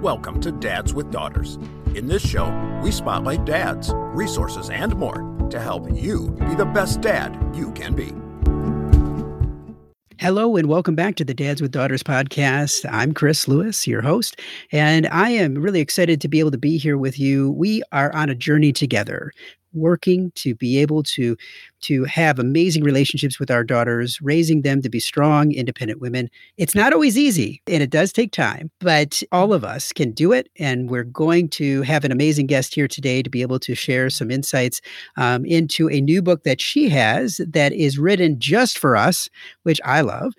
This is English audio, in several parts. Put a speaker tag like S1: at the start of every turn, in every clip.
S1: Welcome to Dads with Daughters. In this show, we spotlight dads, resources, and more to help you be the best dad you can be.
S2: Hello and welcome back to the Dads with Daughters podcast. I'm Chris Lewis, your host, and I am really excited to be able to be here with you. We are on a journey together working to be able to to have amazing relationships with our daughters raising them to be strong independent women it's not always easy and it does take time but all of us can do it and we're going to have an amazing guest here today to be able to share some insights um, into a new book that she has that is written just for us which i love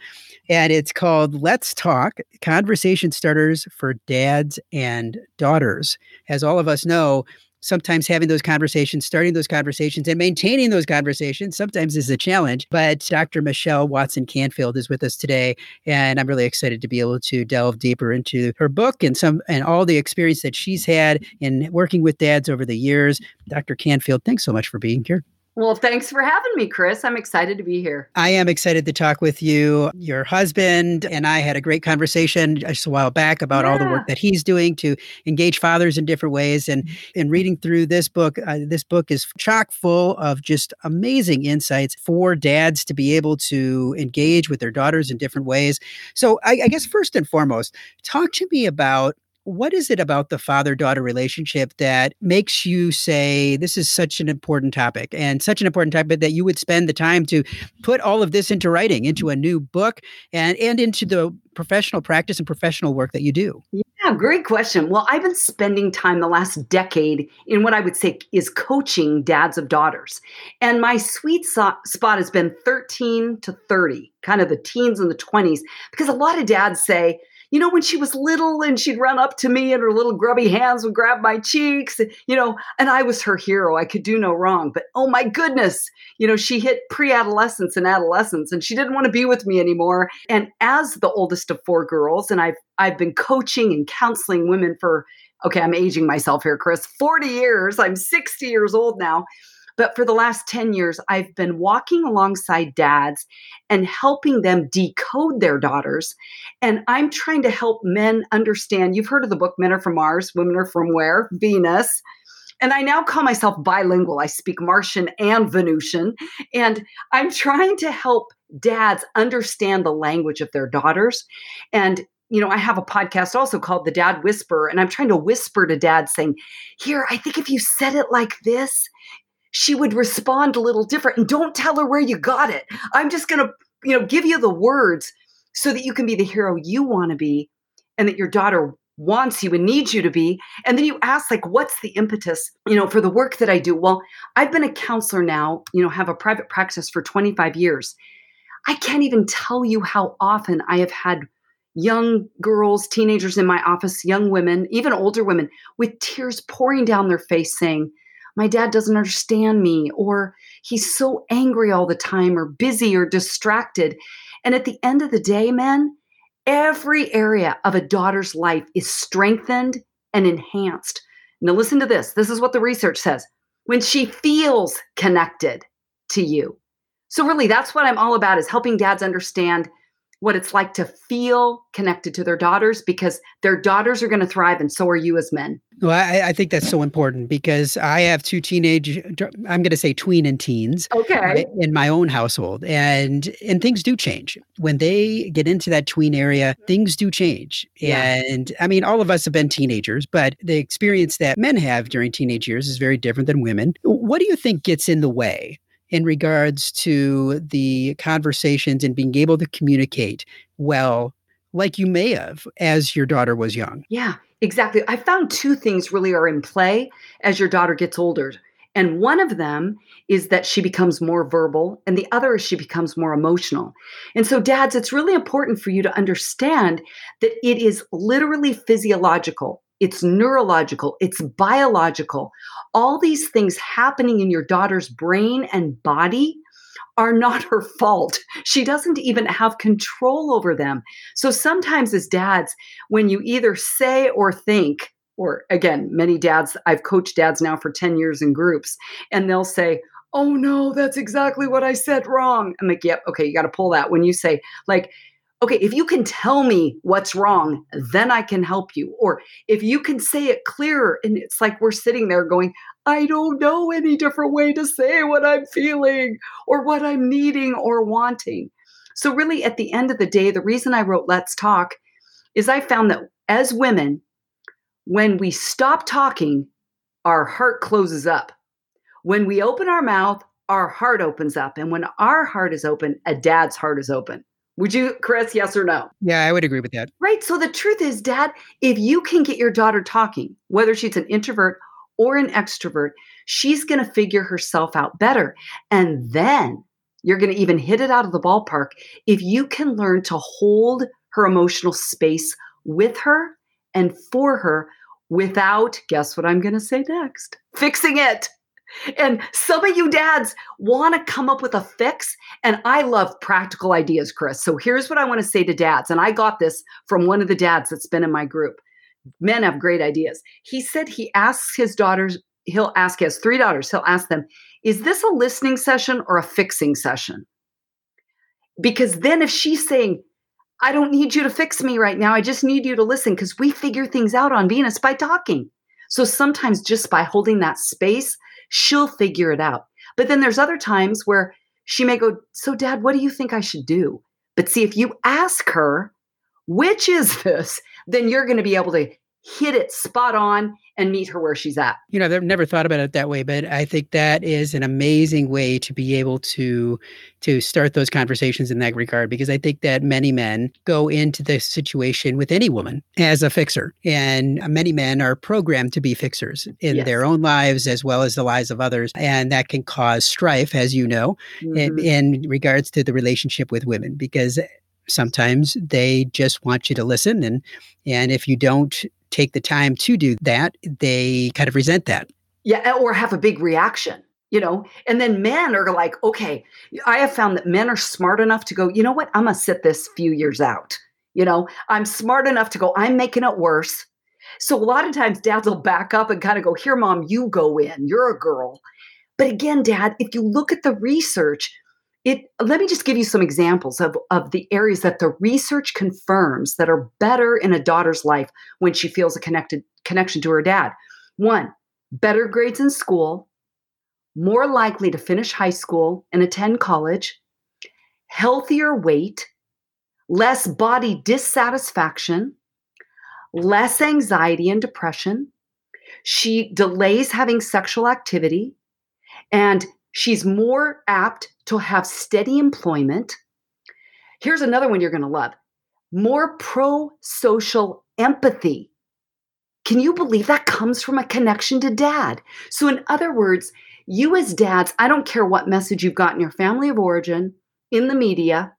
S2: and it's called Let's Talk Conversation Starters for Dads and Daughters. As all of us know, sometimes having those conversations, starting those conversations, and maintaining those conversations sometimes is a challenge. But Dr. Michelle Watson Canfield is with us today, and I'm really excited to be able to delve deeper into her book and some and all the experience that she's had in working with dads over the years. Dr. Canfield, thanks so much for being here.
S3: Well, thanks for having me, Chris. I'm excited to be here.
S2: I am excited to talk with you. Your husband and I had a great conversation just a while back about yeah. all the work that he's doing to engage fathers in different ways. And mm-hmm. in reading through this book, uh, this book is chock full of just amazing insights for dads to be able to engage with their daughters in different ways. So, I, I guess first and foremost, talk to me about what is it about the father daughter relationship that makes you say this is such an important topic and such an important topic that you would spend the time to put all of this into writing, into a new book, and, and into the professional practice and professional work that you do?
S3: Yeah, great question. Well, I've been spending time the last decade in what I would say is coaching dads of daughters. And my sweet spot has been 13 to 30, kind of the teens and the 20s, because a lot of dads say, you know, when she was little and she'd run up to me and her little grubby hands would grab my cheeks, you know, and I was her hero. I could do no wrong. But oh my goodness, you know, she hit pre adolescence and adolescence and she didn't want to be with me anymore. And as the oldest of four girls, and I've, I've been coaching and counseling women for, okay, I'm aging myself here, Chris, 40 years. I'm 60 years old now. But for the last 10 years, I've been walking alongside dads and helping them decode their daughters. And I'm trying to help men understand. You've heard of the book Men Are From Mars, Women Are From Where? Venus. And I now call myself bilingual. I speak Martian and Venusian. And I'm trying to help dads understand the language of their daughters. And you know, I have a podcast also called The Dad Whisperer, and I'm trying to whisper to dad saying, Here, I think if you said it like this, she would respond a little different. And don't tell her where you got it. I'm just going to, you know, give you the words so that you can be the hero you want to be and that your daughter wants you and needs you to be. And then you ask, like, what's the impetus, you know, for the work that I do? Well, I've been a counselor now, you know, have a private practice for 25 years. I can't even tell you how often I have had young girls, teenagers in my office, young women, even older women, with tears pouring down their face saying, my dad doesn't understand me, or he's so angry all the time, or busy, or distracted. And at the end of the day, men, every area of a daughter's life is strengthened and enhanced. Now, listen to this. This is what the research says when she feels connected to you. So, really, that's what I'm all about is helping dads understand what it's like to feel connected to their daughters because their daughters are going to thrive and so are you as men.
S2: Well, I, I, think that's so important because I have two teenage, I'm going to say tween and teens
S3: okay.
S2: in my own household. And, and things do change. When they get into that tween area, things do change. Yeah. And I mean, all of us have been teenagers, but the experience that men have during teenage years is very different than women. What do you think gets in the way in regards to the conversations and being able to communicate well, like you may have as your daughter was young.
S3: Yeah, exactly. I found two things really are in play as your daughter gets older. And one of them is that she becomes more verbal, and the other is she becomes more emotional. And so, dads, it's really important for you to understand that it is literally physiological it's neurological, it's biological. All these things happening in your daughter's brain and body are not her fault. She doesn't even have control over them. So sometimes, as dads, when you either say or think, or again, many dads, I've coached dads now for 10 years in groups, and they'll say, oh no, that's exactly what I said wrong. I'm like, yep, okay, you got to pull that. When you say, like, okay, if you can tell me what's wrong, then I can help you. Or if you can say it clearer, and it's like we're sitting there going, I don't know any different way to say what I'm feeling or what I'm needing or wanting. So, really, at the end of the day, the reason I wrote Let's Talk is I found that as women, when we stop talking, our heart closes up. When we open our mouth, our heart opens up. And when our heart is open, a dad's heart is open. Would you, Chris, yes or no?
S2: Yeah, I would agree with that.
S3: Right. So the truth is, Dad, if you can get your daughter talking, whether she's an introvert or an extrovert, she's going to figure herself out better. And then you're going to even hit it out of the ballpark if you can learn to hold her emotional space with her and for her without, guess what I'm going to say next? Fixing it. And some of you dads want to come up with a fix. And I love practical ideas, Chris. So here's what I want to say to dads. And I got this from one of the dads that's been in my group. Men have great ideas. He said he asks his daughters, he'll ask, he has three daughters, he'll ask them, is this a listening session or a fixing session? Because then if she's saying, I don't need you to fix me right now, I just need you to listen, because we figure things out on Venus by talking. So sometimes just by holding that space, she'll figure it out. But then there's other times where she may go, So, dad, what do you think I should do? But see, if you ask her, which is this, then you're going to be able to hit it spot on and meet her where she's at.
S2: You know, I've never thought about it that way, but I think that is an amazing way to be able to to start those conversations in that regard because I think that many men go into this situation with any woman as a fixer and many men are programmed to be fixers in yes. their own lives as well as the lives of others and that can cause strife as you know mm-hmm. in, in regards to the relationship with women because sometimes they just want you to listen and and if you don't take the time to do that, they kind of resent that.
S3: Yeah, or have a big reaction, you know? And then men are like, okay, I have found that men are smart enough to go, you know what? I'm going to sit this few years out. You know, I'm smart enough to go, I'm making it worse. So a lot of times dads will back up and kind of go, here, mom, you go in. You're a girl. But again, dad, if you look at the research, it let me just give you some examples of, of the areas that the research confirms that are better in a daughter's life when she feels a connected connection to her dad. One better grades in school more likely to finish high school and attend college healthier weight less body dissatisfaction less anxiety and depression. She delays having sexual activity and She's more apt to have steady employment. Here's another one you're going to love more pro social empathy. Can you believe that comes from a connection to dad? So, in other words, you as dads, I don't care what message you've got in your family of origin, in the media,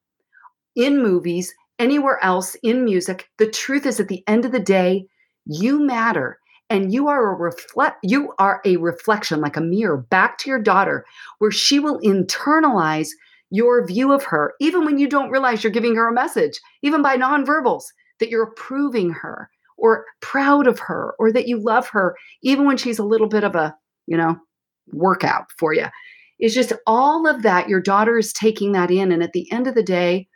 S3: in movies, anywhere else, in music, the truth is at the end of the day, you matter and you are a reflect you are a reflection like a mirror back to your daughter where she will internalize your view of her even when you don't realize you're giving her a message even by nonverbals that you're approving her or proud of her or that you love her even when she's a little bit of a you know workout for you it's just all of that your daughter is taking that in and at the end of the day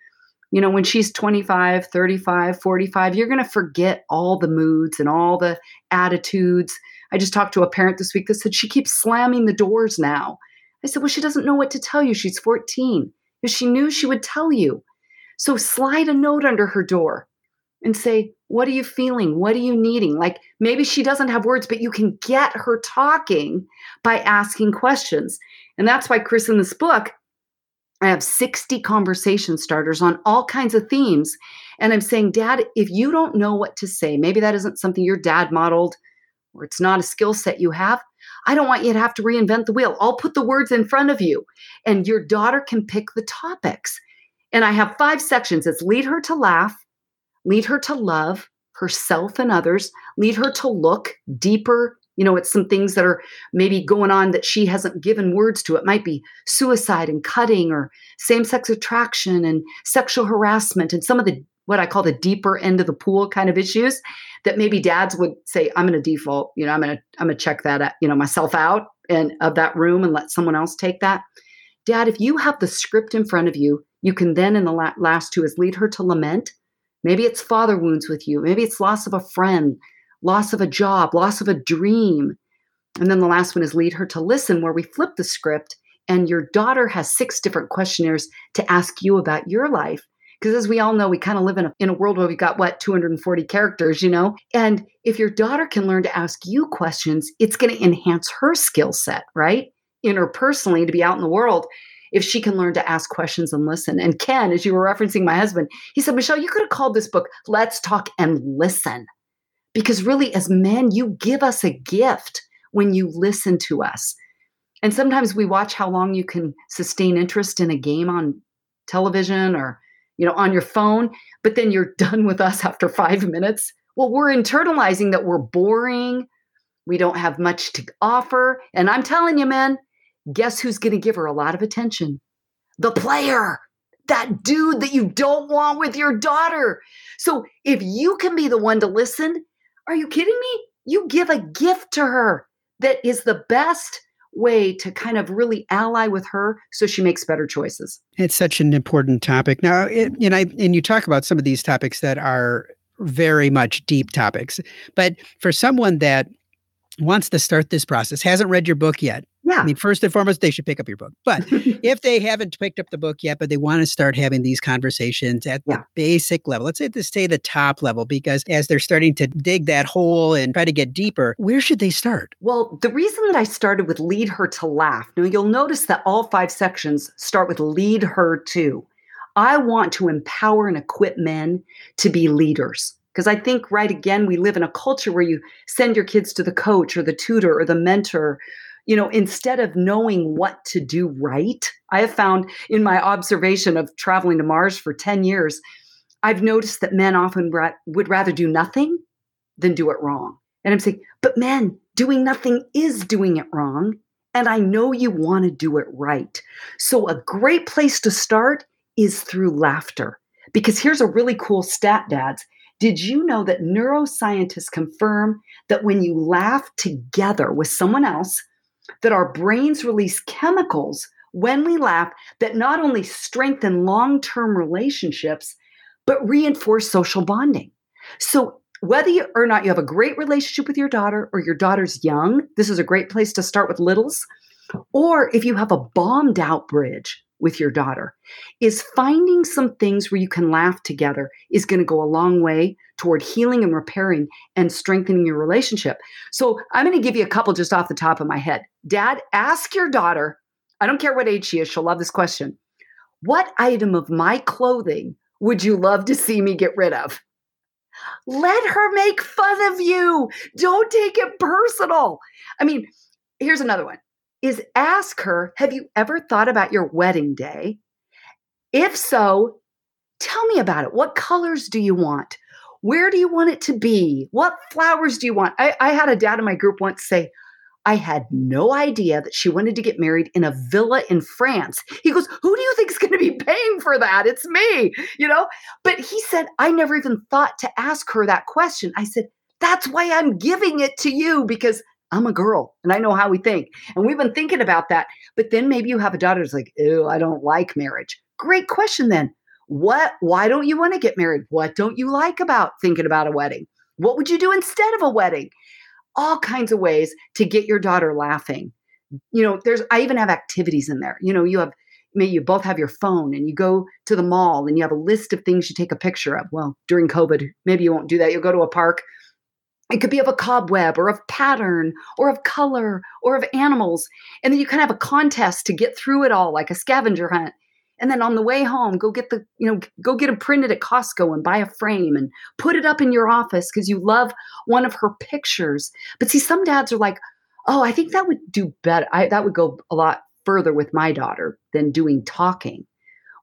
S3: you know, when she's 25, 35, 45, you're going to forget all the moods and all the attitudes. I just talked to a parent this week that said she keeps slamming the doors now. I said, well, she doesn't know what to tell you. She's 14. If she knew, she would tell you. So slide a note under her door and say, What are you feeling? What are you needing? Like maybe she doesn't have words, but you can get her talking by asking questions. And that's why Chris in this book I have 60 conversation starters on all kinds of themes. And I'm saying, Dad, if you don't know what to say, maybe that isn't something your dad modeled or it's not a skill set you have. I don't want you to have to reinvent the wheel. I'll put the words in front of you and your daughter can pick the topics. And I have five sections it's lead her to laugh, lead her to love herself and others, lead her to look deeper you know, it's some things that are maybe going on that she hasn't given words to. It might be suicide and cutting or same sex attraction and sexual harassment and some of the what I call the deeper end of the pool kind of issues that maybe dads would say, I'm going to default, you know, I'm going to, I'm going to check that, you know, myself out and of that room and let someone else take that. Dad, if you have the script in front of you, you can then in the last two is lead her to lament. Maybe it's father wounds with you. Maybe it's loss of a friend, loss of a job, loss of a dream. And then the last one is lead her to listen, where we flip the script and your daughter has six different questionnaires to ask you about your life. Because as we all know, we kind of live in a, in a world where we've got what, 240 characters, you know? And if your daughter can learn to ask you questions, it's going to enhance her skill set, right? Interpersonally, to be out in the world if she can learn to ask questions and listen. And Ken, as you were referencing my husband, he said, Michelle, you could have called this book Let's Talk and Listen. Because really, as men, you give us a gift when you listen to us. And sometimes we watch how long you can sustain interest in a game on television or you know on your phone, but then you're done with us after 5 minutes. Well, we're internalizing that we're boring, we don't have much to offer, and I'm telling you, men, guess who's going to give her a lot of attention? The player. That dude that you don't want with your daughter. So if you can be the one to listen, are you kidding me? You give a gift to her that is the best way to kind of really ally with her so she makes better choices.
S2: It's such an important topic. Now, it, and I and you talk about some of these topics that are very much deep topics. But for someone that wants to start this process, hasn't read your book yet,
S3: yeah.
S2: I mean, first and foremost, they should pick up your book. But if they haven't picked up the book yet, but they want to start having these conversations at yeah. the basic level, let's say to stay the top level, because as they're starting to dig that hole and try to get deeper, where should they start?
S3: Well, the reason that I started with lead her to laugh, now you'll notice that all five sections start with lead her to. I want to empower and equip men to be leaders. Because I think, right again, we live in a culture where you send your kids to the coach or the tutor or the mentor you know, instead of knowing what to do right, I have found in my observation of traveling to Mars for 10 years, I've noticed that men often ra- would rather do nothing than do it wrong. And I'm saying, but men, doing nothing is doing it wrong. And I know you want to do it right. So, a great place to start is through laughter. Because here's a really cool stat, dads. Did you know that neuroscientists confirm that when you laugh together with someone else, that our brains release chemicals when we laugh that not only strengthen long term relationships, but reinforce social bonding. So, whether you, or not you have a great relationship with your daughter or your daughter's young, this is a great place to start with littles. Or if you have a bombed out bridge with your daughter, is finding some things where you can laugh together is going to go a long way toward healing and repairing and strengthening your relationship. So I'm going to give you a couple just off the top of my head. Dad, ask your daughter, I don't care what age she is, she'll love this question. What item of my clothing would you love to see me get rid of? Let her make fun of you. Don't take it personal. I mean, here's another one is ask her, have you ever thought about your wedding day? If so, tell me about it. What colors do you want? Where do you want it to be? What flowers do you want? I, I had a dad in my group once say, I had no idea that she wanted to get married in a villa in France. He goes, Who do you think is going to be paying for that? It's me, you know? But he said, I never even thought to ask her that question. I said, That's why I'm giving it to you because I'm a girl and I know how we think. And we've been thinking about that. But then maybe you have a daughter who's like, Ew, I don't like marriage. Great question then. What, why don't you want to get married? What don't you like about thinking about a wedding? What would you do instead of a wedding? All kinds of ways to get your daughter laughing. You know, there's, I even have activities in there. You know, you have, maybe you both have your phone and you go to the mall and you have a list of things you take a picture of. Well, during COVID, maybe you won't do that. You'll go to a park. It could be of a cobweb or of pattern or of color or of animals. And then you kind of have a contest to get through it all, like a scavenger hunt and then on the way home go get the you know go get them printed at costco and buy a frame and put it up in your office because you love one of her pictures. But see some dads are like oh i think that would do better I, that would go a lot further with my daughter than doing talking.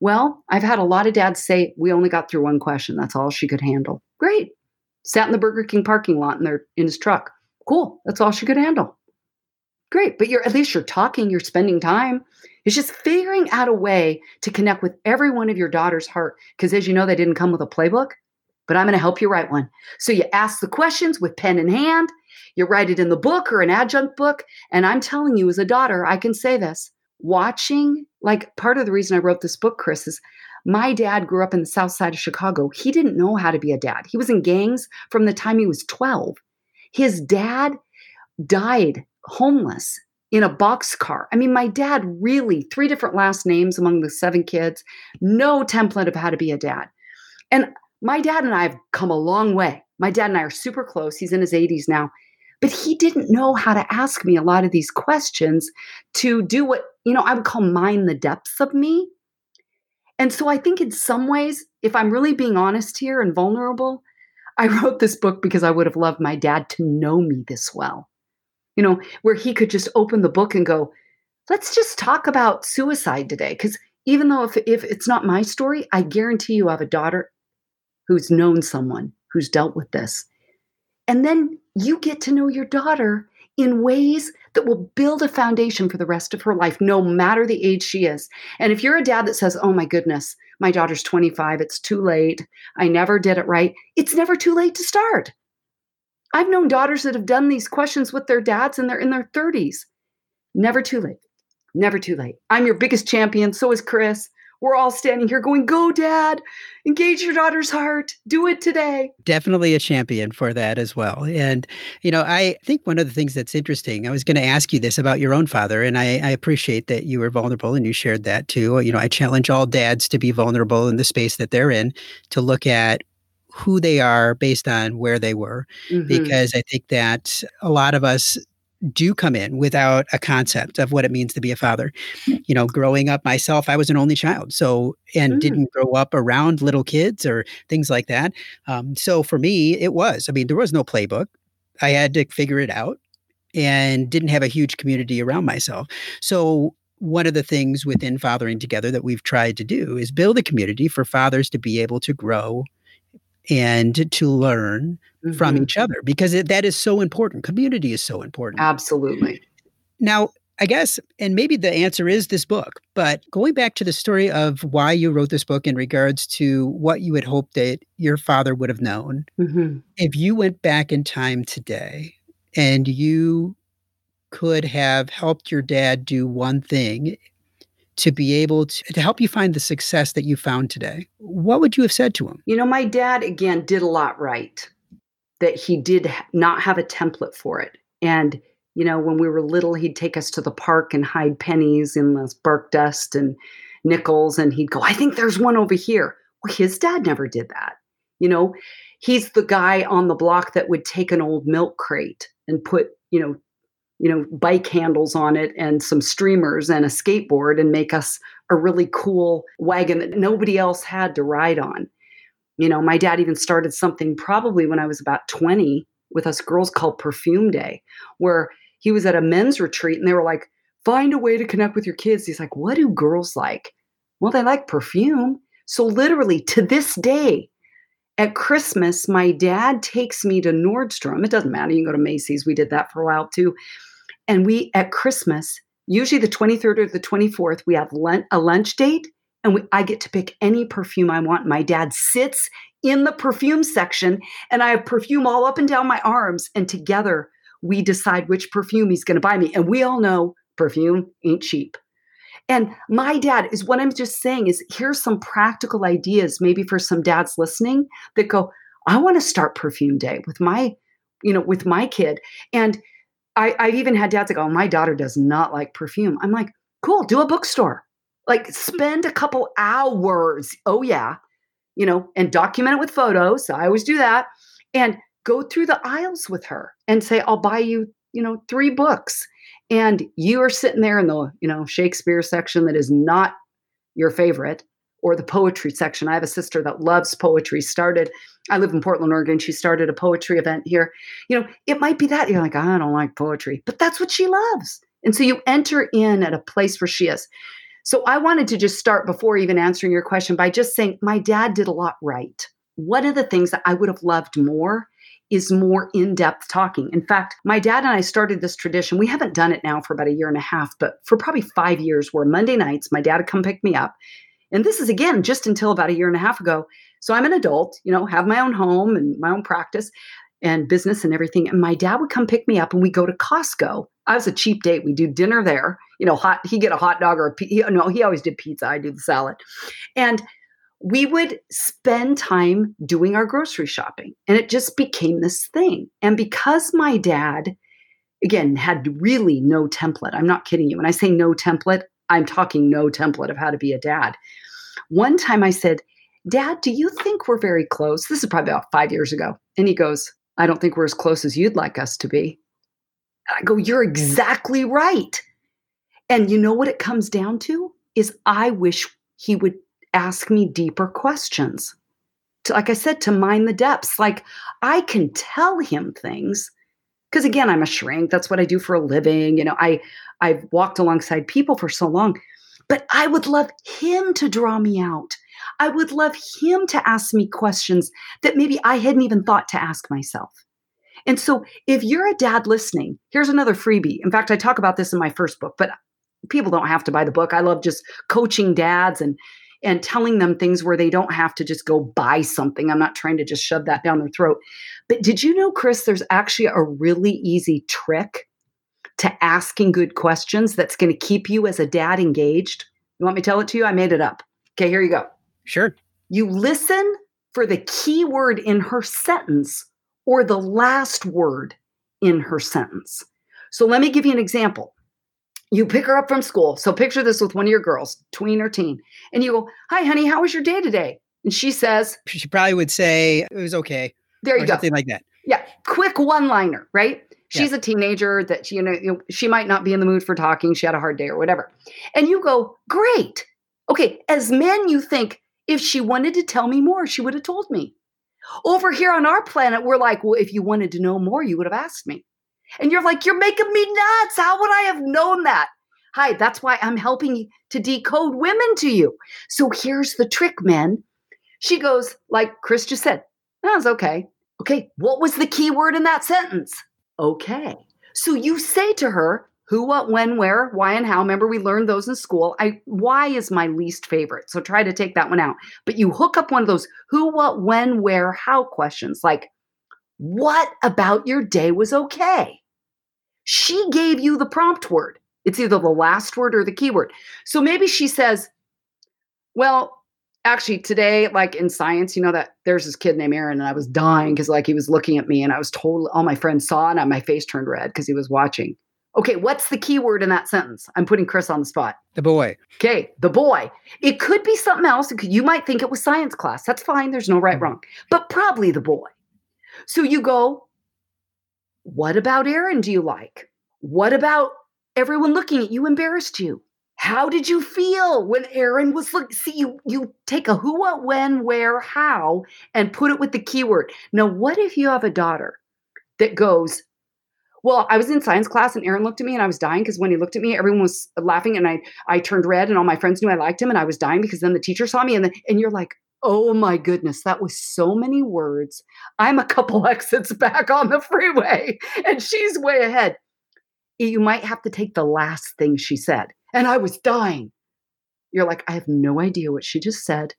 S3: Well i've had a lot of dads say we only got through one question. That's all she could handle. Great. Sat in the burger king parking lot in they're in his truck. Cool. That's all she could handle. Great. But you're at least you're talking you're spending time it's just figuring out a way to connect with every one of your daughter's heart. Because as you know, they didn't come with a playbook. but I'm going to help you write one. So you ask the questions with pen in hand, you write it in the book or an adjunct book. And I'm telling you, as a daughter, I can say this watching, like part of the reason I wrote this book, Chris, is my dad grew up in the south side of Chicago. He didn't know how to be a dad. He was in gangs from the time he was 12. His dad died homeless in a boxcar. I mean, my dad really, three different last names among the seven kids, no template of how to be a dad. And my dad and I have come a long way. My dad and I are super close. He's in his 80s now. But he didn't know how to ask me a lot of these questions to do what, you know, I would call mine the depths of me. And so I think in some ways, if I'm really being honest here and vulnerable, I wrote this book because I would have loved my dad to know me this well. You know, where he could just open the book and go, let's just talk about suicide today. Because even though if, if it's not my story, I guarantee you I have a daughter who's known someone who's dealt with this. And then you get to know your daughter in ways that will build a foundation for the rest of her life, no matter the age she is. And if you're a dad that says, Oh my goodness, my daughter's 25, it's too late, I never did it right, it's never too late to start. I've known daughters that have done these questions with their dads and they're in their 30s. Never too late. Never too late. I'm your biggest champion. So is Chris we're all standing here going, Go, dad, engage your daughter's heart, do it today.
S2: Definitely a champion for that as well. And, you know, I think one of the things that's interesting, I was going to ask you this about your own father, and I, I appreciate that you were vulnerable and you shared that too. You know, I challenge all dads to be vulnerable in the space that they're in, to look at who they are based on where they were mm-hmm. because i think that a lot of us do come in without a concept of what it means to be a father. You know, growing up myself, I was an only child, so and mm. didn't grow up around little kids or things like that. Um, so for me, it was. I mean, there was no playbook. I had to figure it out, and didn't have a huge community around myself. So one of the things within fathering together that we've tried to do is build a community for fathers to be able to grow and to learn mm-hmm. from each other because it, that is so important. Community is so important.
S3: Absolutely.
S2: Now, I guess, and maybe the answer is this book, but going back to the story of why you wrote this book in regards to what you had hoped that your father would have known, mm-hmm. if you went back in time today and you could have helped your dad do one thing to be able to, to help you find the success that you found today, what would you have said to him?
S3: You know, my dad, again, did a lot right, that he did not have a template for it. And, you know, when we were little, he'd take us to the park and hide pennies in the bark dust and nickels. And he'd go, I think there's one over here. Well, his dad never did that. You know, he's the guy on the block that would take an old milk crate and put, you know, you know, bike handles on it and some streamers and a skateboard and make us a really cool wagon that nobody else had to ride on. You know, my dad even started something probably when I was about 20 with us girls called Perfume Day, where he was at a men's retreat and they were like, find a way to connect with your kids. He's like, what do girls like? Well, they like perfume. So, literally, to this day, at Christmas, my dad takes me to Nordstrom. It doesn't matter. You can go to Macy's. We did that for a while too. And we, at Christmas, usually the 23rd or the 24th, we have a lunch date and we, I get to pick any perfume I want. My dad sits in the perfume section and I have perfume all up and down my arms. And together we decide which perfume he's going to buy me. And we all know perfume ain't cheap. And my dad is what I'm just saying is here's some practical ideas, maybe for some dads listening that go, I want to start perfume day with my, you know, with my kid. And I, I've even had dads like, oh, my daughter does not like perfume. I'm like, cool, do a bookstore. Like spend a couple hours. Oh, yeah. You know, and document it with photos. I always do that. And go through the aisles with her and say, I'll buy you, you know, three books. And you are sitting there in the, you know, Shakespeare section that is not your favorite or the poetry section. I have a sister that loves poetry, started, I live in Portland, Oregon. She started a poetry event here. You know, it might be that you're like, I don't like poetry, but that's what she loves. And so you enter in at a place where she is. So I wanted to just start before even answering your question by just saying my dad did a lot right. One of the things that I would have loved more is more in depth talking. In fact, my dad and I started this tradition. We haven't done it now for about a year and a half, but for probably five years, where Monday nights, my dad would come pick me up and this is again just until about a year and a half ago. So I'm an adult, you know, have my own home and my own practice and business and everything. And my dad would come pick me up and we go to Costco. I was a cheap date. We do dinner there, you know, hot, he get a hot dog or a, he, no, he always did pizza. I do the salad. And we would spend time doing our grocery shopping and it just became this thing. And because my dad, again, had really no template, I'm not kidding you. When I say no template, I'm talking no template of how to be a dad. One time I said, Dad, do you think we're very close? This is probably about five years ago. And he goes, I don't think we're as close as you'd like us to be. I go, You're exactly right. And you know what it comes down to? Is I wish he would ask me deeper questions. To, like I said, to mind the depths. Like I can tell him things because again, I'm a shrink. That's what I do for a living. You know, I I've walked alongside people for so long, but I would love him to draw me out. I would love him to ask me questions that maybe I hadn't even thought to ask myself. And so, if you're a dad listening, here's another freebie. In fact, I talk about this in my first book, but people don't have to buy the book. I love just coaching dads and and telling them things where they don't have to just go buy something. I'm not trying to just shove that down their throat. But did you know, Chris, there's actually a really easy trick to asking good questions that's going to keep you as a dad engaged? You want me to tell it to you? I made it up. Okay, here you go.
S2: Sure.
S3: You listen for the key word in her sentence or the last word in her sentence. So let me give you an example you pick her up from school. So picture this with one of your girls, tween or teen, and you go, Hi, honey, how was your day today? And she says,
S2: She probably would say, It was okay.
S3: There you go.
S2: Something like that.
S3: Yeah. Quick one liner, right? She's yeah. a teenager that you know, you know, she might not be in the mood for talking. She had a hard day or whatever. And you go, Great. Okay. As men, you think, if she wanted to tell me more, she would have told me. Over here on our planet, we're like, well, if you wanted to know more, you would have asked me. And you're like, you're making me nuts. How would I have known that? Hi, that's why I'm helping to decode women to you. So here's the trick, men. She goes, like Chris just said, that was okay. Okay, what was the key word in that sentence? Okay. So you say to her, who, what, when, where, why, and how. Remember, we learned those in school. I why is my least favorite. So try to take that one out. But you hook up one of those who, what, when, where, how questions, like what about your day was okay? She gave you the prompt word. It's either the last word or the keyword. So maybe she says, Well, actually, today, like in science, you know, that there's this kid named Aaron, and I was dying because, like, he was looking at me, and I was told all my friends saw and my face turned red because he was watching. Okay, what's the key word in that sentence? I'm putting Chris on the spot.
S2: The boy.
S3: Okay, the boy. It could be something else. You might think it was science class. That's fine. There's no right, mm. wrong. But probably the boy. So you go, what about Aaron do you like? What about everyone looking at you embarrassed you? How did you feel when Aaron was look? See, you you take a who, what, when, where, how, and put it with the keyword. Now, what if you have a daughter that goes, well, I was in science class and Aaron looked at me and I was dying because when he looked at me, everyone was laughing and I I turned red and all my friends knew I liked him and I was dying because then the teacher saw me and then, and you're like, Oh my goodness, that was so many words. I'm a couple exits back on the freeway and she's way ahead. You might have to take the last thing she said. And I was dying. You're like, I have no idea what she just said.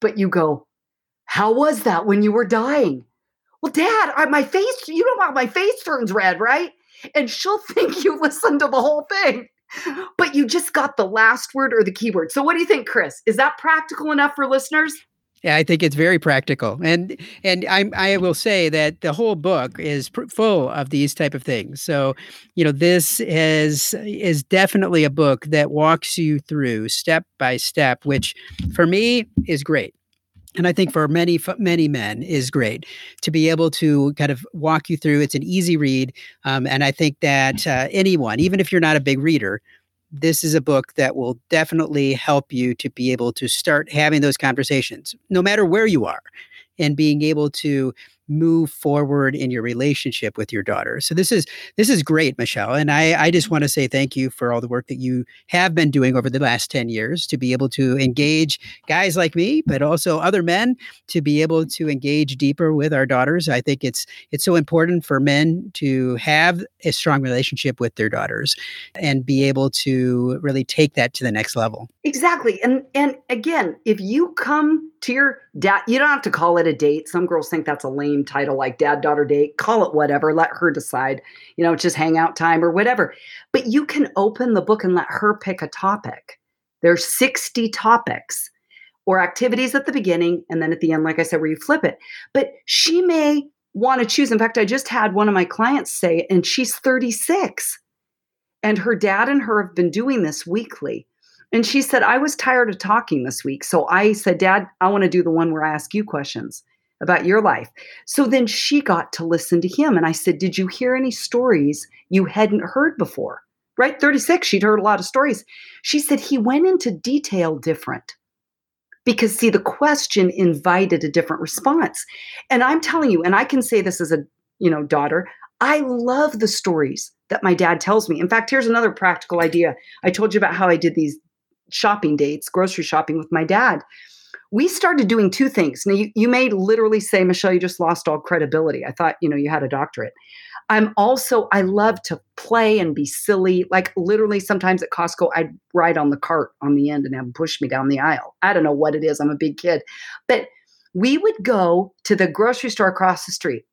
S3: But you go, How was that when you were dying? Well, Dad, I, my face, you know how my face turns red, right? And she'll think you listened to the whole thing but you just got the last word or the keyword. So what do you think, Chris? Is that practical enough for listeners?
S2: Yeah, I think it's very practical, and and I I will say that the whole book is pr- full of these type of things. So, you know, this is is definitely a book that walks you through step by step, which for me is great. And I think for many many men is great to be able to kind of walk you through. It's an easy read, um, and I think that uh, anyone, even if you're not a big reader, this is a book that will definitely help you to be able to start having those conversations, no matter where you are, and being able to move forward in your relationship with your daughter. So this is this is great, Michelle. And I, I just want to say thank you for all the work that you have been doing over the last 10 years to be able to engage guys like me, but also other men to be able to engage deeper with our daughters. I think it's it's so important for men to have a strong relationship with their daughters and be able to really take that to the next level.
S3: Exactly. And and again, if you come to your dad, you don't have to call it a date. Some girls think that's a lame title like dad daughter date. Call it whatever, let her decide. You know, just hangout time or whatever. But you can open the book and let her pick a topic. There's 60 topics or activities at the beginning and then at the end like I said where you flip it. But she may want to choose. In fact, I just had one of my clients say and she's 36 and her dad and her have been doing this weekly and she said, I was tired of talking this week. So I said, Dad, I want to do the one where I ask you questions about your life. So then she got to listen to him. And I said, Did you hear any stories you hadn't heard before? Right? 36, she'd heard a lot of stories. She said, He went into detail different because see the question invited a different response and i'm telling you and i can say this as a you know daughter i love the stories that my dad tells me in fact here's another practical idea i told you about how i did these shopping dates, grocery shopping with my dad. We started doing two things. Now, you, you may literally say, Michelle, you just lost all credibility. I thought, you know, you had a doctorate. I'm also, I love to play and be silly. Like literally, sometimes at Costco, I'd ride on the cart on the end and have them push me down the aisle. I don't know what it is. I'm a big kid. But we would go to the grocery store across the street.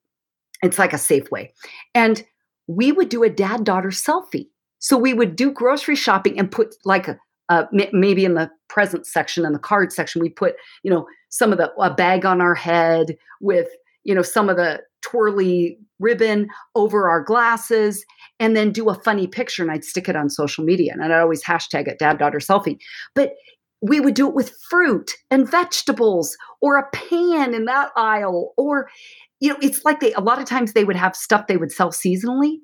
S3: It's like a Safeway. And we would do a dad daughter selfie. So we would do grocery shopping and put like a, uh, maybe in the present section and the card section we put you know some of the a bag on our head with you know some of the twirly ribbon over our glasses and then do a funny picture and i'd stick it on social media and i'd always hashtag it dad daughter selfie. But we would do it with fruit and vegetables or a pan in that aisle or you know it's like they a lot of times they would have stuff they would sell seasonally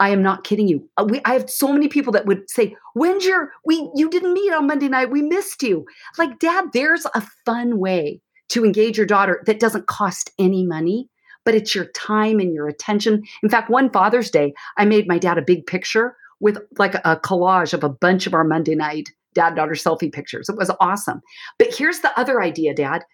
S3: I am not kidding you. Uh, we, I have so many people that would say, "When's your we? You didn't meet on Monday night. We missed you." Like, Dad, there's a fun way to engage your daughter that doesn't cost any money, but it's your time and your attention. In fact, one Father's Day, I made my dad a big picture with like a collage of a bunch of our Monday night dad daughter selfie pictures. It was awesome. But here's the other idea, Dad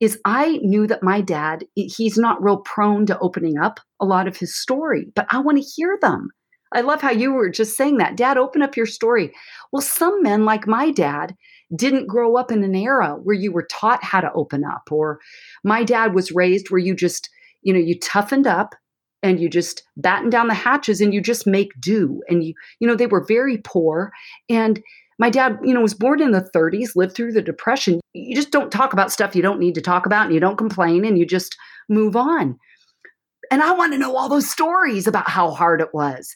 S3: is I knew that my dad, he's not real prone to opening up a lot of his story, but I want to hear them. I love how you were just saying that. Dad, open up your story. Well, some men, like my dad, didn't grow up in an era where you were taught how to open up, or my dad was raised where you just, you know, you toughened up and you just batten down the hatches and you just make do. And you, you know, they were very poor. And my dad, you know, was born in the 30s, lived through the depression. You just don't talk about stuff you don't need to talk about and you don't complain and you just move on. And I want to know all those stories about how hard it was.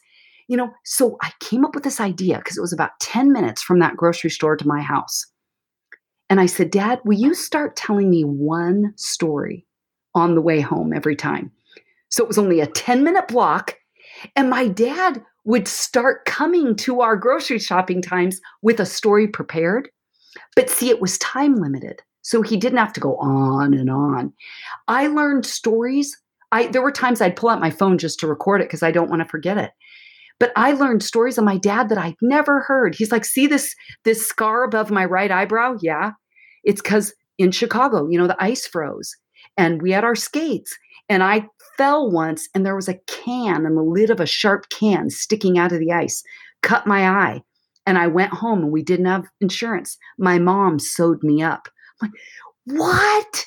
S3: You know, so I came up with this idea because it was about 10 minutes from that grocery store to my house. And I said, Dad, will you start telling me one story on the way home every time? So it was only a 10 minute block. And my dad would start coming to our grocery shopping times with a story prepared. But see, it was time limited. So he didn't have to go on and on. I learned stories. I there were times I'd pull out my phone just to record it because I don't want to forget it. But I learned stories of my dad that I'd never heard. He's like, see this this scar above my right eyebrow? Yeah. It's because in Chicago, you know, the ice froze and we had our skates. And I fell once and there was a can and the lid of a sharp can sticking out of the ice, cut my eye. And I went home and we didn't have insurance. My mom sewed me up. I'm like, what?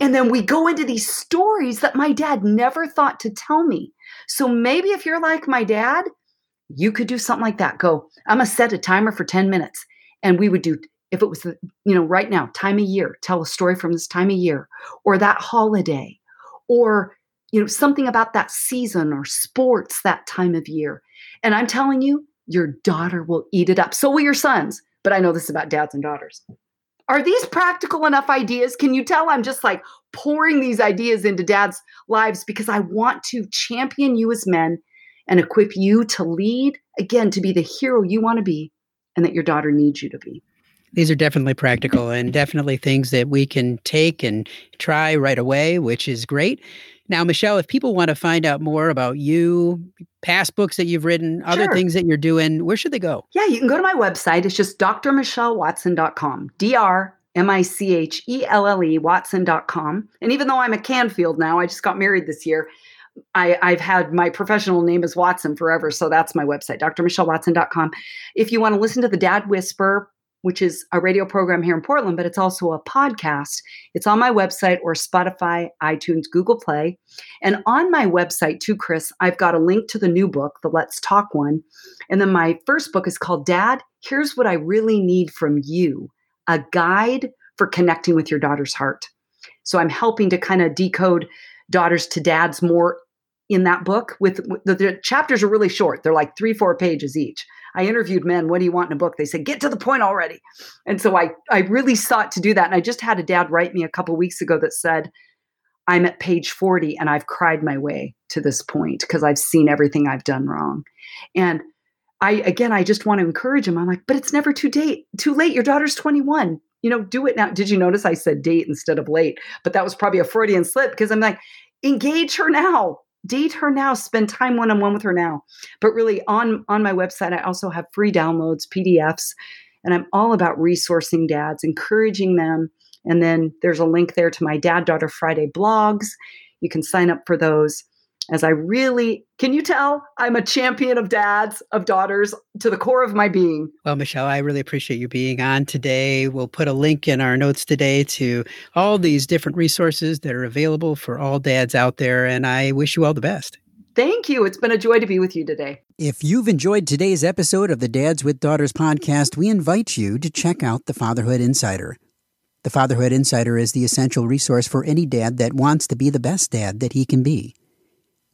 S3: And then we go into these stories that my dad never thought to tell me. So maybe if you're like my dad, you could do something like that. Go, I'm gonna set a timer for 10 minutes. And we would do, if it was the, you know, right now, time of year, tell a story from this time of year, or that holiday, or you know, something about that season or sports that time of year. And I'm telling you, your daughter will eat it up. So will your sons. But I know this about dads and daughters. Are these practical enough ideas? Can you tell I'm just like pouring these ideas into dads' lives because I want to champion you as men and equip you to lead, again, to be the hero you want to be and that your daughter needs you to be.
S2: These are definitely practical and definitely things that we can take and try right away, which is great. Now, Michelle, if people want to find out more about you, past books that you've written, other
S3: Sure.
S2: things that you're doing, where should they go?
S3: Yeah, you can go to my website. It's just drmichellewatson.com. D R M I C H E L L E Watson.com. And even though I'm a Canfield now, I just got married this year. I, I've had my professional name is Watson forever. So that's my website, drmichellewatson.com. If you want to listen to the Dad Whisperer, which is a radio program here in Portland, but it's also a podcast, it's on my website or Spotify, iTunes, Google Play. And on my website, too, Chris, I've got a link to the new book, the Let's Talk one. And then my first book is called Dad, Here's What I Really Need from You A Guide for Connecting with Your Daughter's Heart. So I'm helping to kind of decode daughters to dads more in that book with the, the chapters are really short they're like three four pages each i interviewed men what do you want in a book? They said get to the point already. And so i i really sought to do that. And i just had a dad write me a couple weeks ago that said i'm at page 40 and i've cried my way to this point because i've seen everything i've done wrong. And i again i just want to encourage him. I'm like but it's never too date too late. Your daughter's 21 you know do it now. Did you notice i said date instead of late? But that was probably a freudian slip because i'm like engage her now date her now spend time one on one with her now. But really on on my website i also have free downloads pdfs and i'm all about resourcing dads encouraging them. And then there's a link there to my dad daughter friday blogs. You can sign up for those as i really can you tell i'm a champion of dads of daughters to the core of my being
S2: Well, Michelle, I really appreciate you being on today. We'll put a link in our notes today to all these different resources that are available for all dads out there. And I wish you all the best.
S3: thank you it's been a joy to be with you today
S2: If you've enjoyed today's episode of the Dads with Daughters podcast, we invite you to check out the Fatherhood Insider. The Fatherhood Insider is the essential resource for any dad that wants to be the best dad that he can be.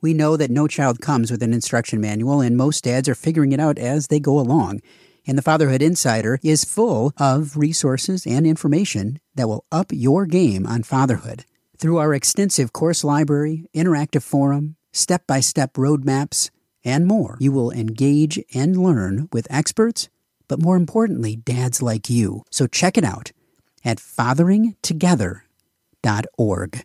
S2: We know that no child comes with an instruction manual, and most dads are figuring it out as they go along. And the Fatherhood Insider is full of resources and information that will up your game on fatherhood. Through our extensive course library, interactive forum, step by step roadmaps, and more, you will engage and learn with experts, but more importantly, dads like you. So check it out at fatheringtogether.org.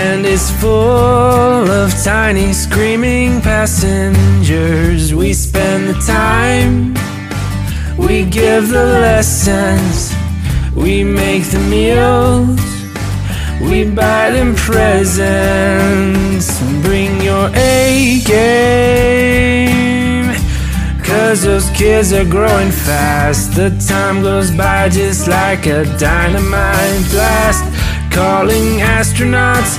S4: And it's full of tiny screaming passengers. We spend the time, we give the lessons, we make the meals, we buy them presents. Bring your A game. Cause those kids are growing fast. The time goes by just like a dynamite blast. Calling astronauts